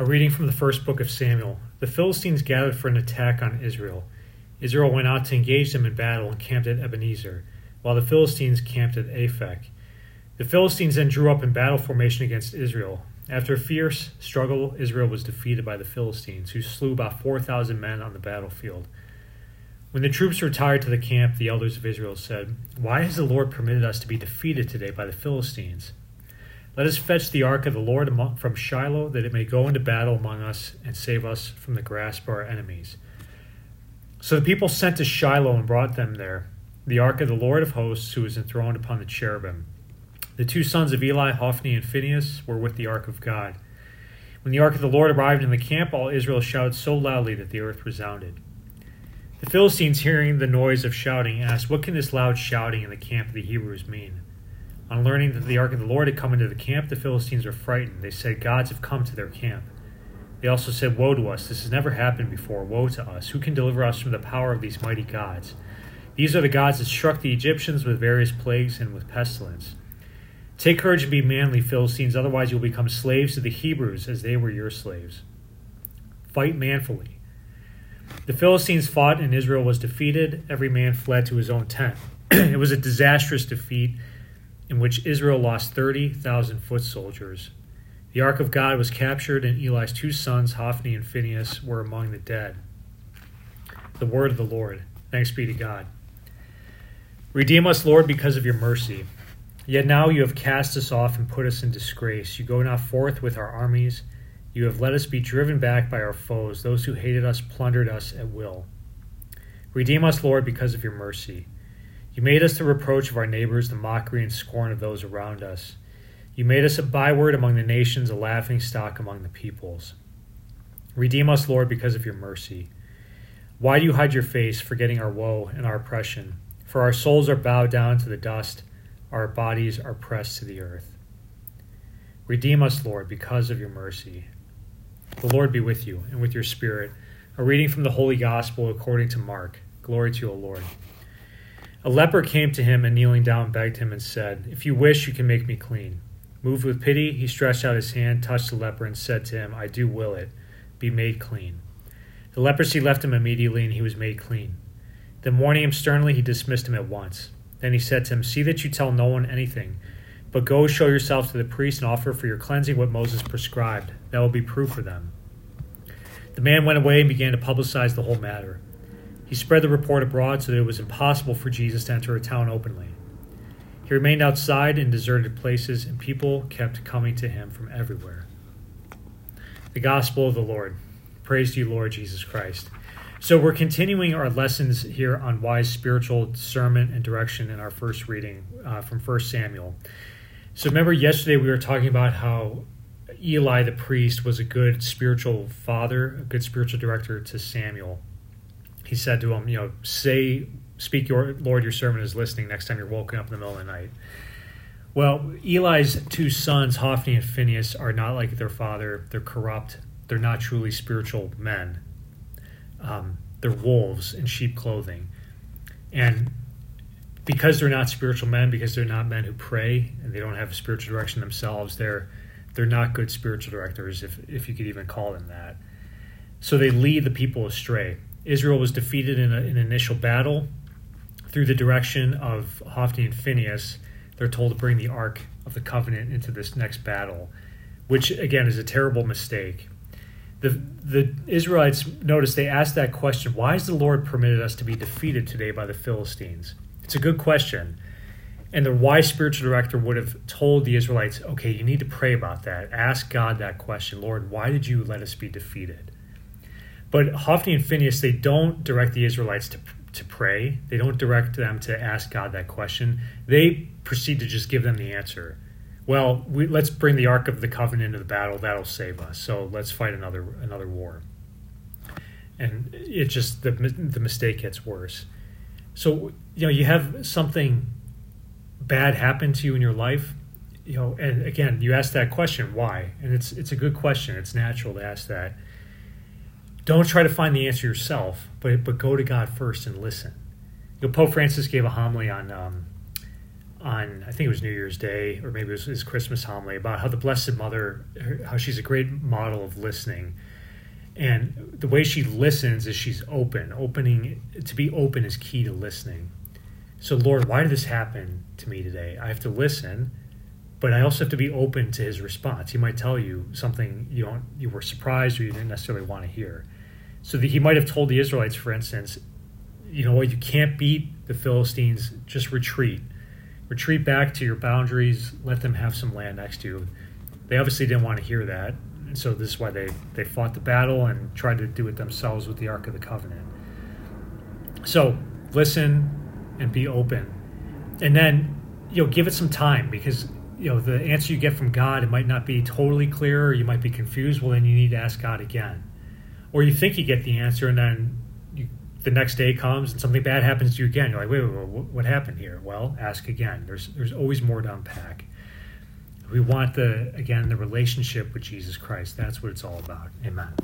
A reading from the first book of Samuel. The Philistines gathered for an attack on Israel. Israel went out to engage them in battle and camped at Ebenezer, while the Philistines camped at Aphek. The Philistines then drew up in battle formation against Israel. After a fierce struggle, Israel was defeated by the Philistines, who slew about 4,000 men on the battlefield. When the troops retired to the camp, the elders of Israel said, Why has the Lord permitted us to be defeated today by the Philistines? Let us fetch the ark of the Lord from Shiloh, that it may go into battle among us and save us from the grasp of our enemies. So the people sent to Shiloh and brought them there the ark of the Lord of hosts, who was enthroned upon the cherubim. The two sons of Eli, Hophni and Phinehas, were with the ark of God. When the ark of the Lord arrived in the camp, all Israel shouted so loudly that the earth resounded. The Philistines, hearing the noise of shouting, asked, What can this loud shouting in the camp of the Hebrews mean? On learning that the ark of the Lord had come into the camp, the Philistines were frightened. They said, Gods have come to their camp. They also said, Woe to us! This has never happened before. Woe to us! Who can deliver us from the power of these mighty gods? These are the gods that struck the Egyptians with various plagues and with pestilence. Take courage and be manly, Philistines, otherwise you'll become slaves to the Hebrews as they were your slaves. Fight manfully. The Philistines fought and Israel was defeated. Every man fled to his own tent. it was a disastrous defeat in which Israel lost 30,000 foot soldiers. The Ark of God was captured, and Eli's two sons, Hophni and Phinehas, were among the dead. The word of the Lord. Thanks be to God. Redeem us, Lord, because of your mercy. Yet now you have cast us off and put us in disgrace. You go not forth with our armies. You have let us be driven back by our foes. Those who hated us plundered us at will. Redeem us, Lord, because of your mercy. You made us the reproach of our neighbors, the mockery and scorn of those around us. You made us a byword among the nations, a laughing stock among the peoples. Redeem us, Lord, because of your mercy. Why do you hide your face, forgetting our woe and our oppression? For our souls are bowed down to the dust, our bodies are pressed to the earth. Redeem us, Lord, because of your mercy. The Lord be with you and with your spirit. A reading from the Holy Gospel according to Mark. Glory to you, O Lord. A leper came to him and kneeling down begged him and said, If you wish, you can make me clean. Moved with pity, he stretched out his hand, touched the leper, and said to him, I do will it. Be made clean. The leprosy left him immediately, and he was made clean. Then, warning him sternly, he dismissed him at once. Then he said to him, See that you tell no one anything, but go show yourself to the priest and offer for your cleansing what Moses prescribed. That will be proof for them. The man went away and began to publicize the whole matter. He spread the report abroad so that it was impossible for Jesus to enter a town openly. He remained outside in deserted places, and people kept coming to him from everywhere. The Gospel of the Lord. Praise to you, Lord Jesus Christ. So, we're continuing our lessons here on wise spiritual discernment and direction in our first reading uh, from 1 Samuel. So, remember, yesterday we were talking about how Eli the priest was a good spiritual father, a good spiritual director to Samuel he said to him, you know, say, speak your Lord, your servant is listening next time you're woken up in the middle of the night. Well, Eli's two sons, Hophni and Phinehas, are not like their father. They're corrupt. They're not truly spiritual men. Um, they're wolves in sheep clothing. And because they're not spiritual men, because they're not men who pray and they don't have spiritual direction themselves, they're they're not good spiritual directors, if if you could even call them that. So they lead the people astray. Israel was defeated in, a, an initial battle through the direction of Hophni and Phinehas. They're told to bring the Ark of the Covenant into this next battle, which again is a terrible mistake. The, the Israelites notice they asked that question why has the Lord permitted us to be defeated today by the Philistines? It's a good question. And the wise spiritual director would have told the Israelites, okay, you need to pray about that. Ask God that question Lord, why did you let us be defeated? But Hophni and Phinehas, they don't direct the Israelites to, to pray. They don't direct them to ask God that question. They proceed to just give them the answer. Well, we, let's bring the Ark of the Covenant into the battle. That'll save us. So let's fight another another war. And it just the the mistake gets worse. So you know you have something bad happen to you in your life, you know, and again you ask that question why, and it's it's a good question. It's natural to ask that don't try to find the answer yourself, but but go to God first and listen. You know, Pope Francis gave a homily on um, on I think it was New Year's Day or maybe it was his Christmas homily about how the Blessed Mother, how she's a great model of listening, and the way she listens is she's open. Opening to be open is key to listening. So Lord, why did this happen to me today? I have to listen, but I also have to be open to His response. He might tell you something you don't you were surprised or you didn't necessarily want to hear. So that He might have told the Israelites, for instance, you know you can't beat the Philistines. Just retreat retreat back to your boundaries, let them have some land next to you. They obviously didn't want to hear that, and so this is why they, they fought the battle and tried to do it themselves with the Ark of the Covenant. So listen and be open, and then you know give it some time because you know the answer you get from God it might not be totally clear, or you might be confused. Well, then you need to ask God again, or you think you get the answer and then the next day comes and something bad happens to you again. You're like, wait, wait, wait, what happened here? Well, ask again. There's there's always more to unpack. We want the again the relationship with Jesus Christ. That's what it's all about. Amen.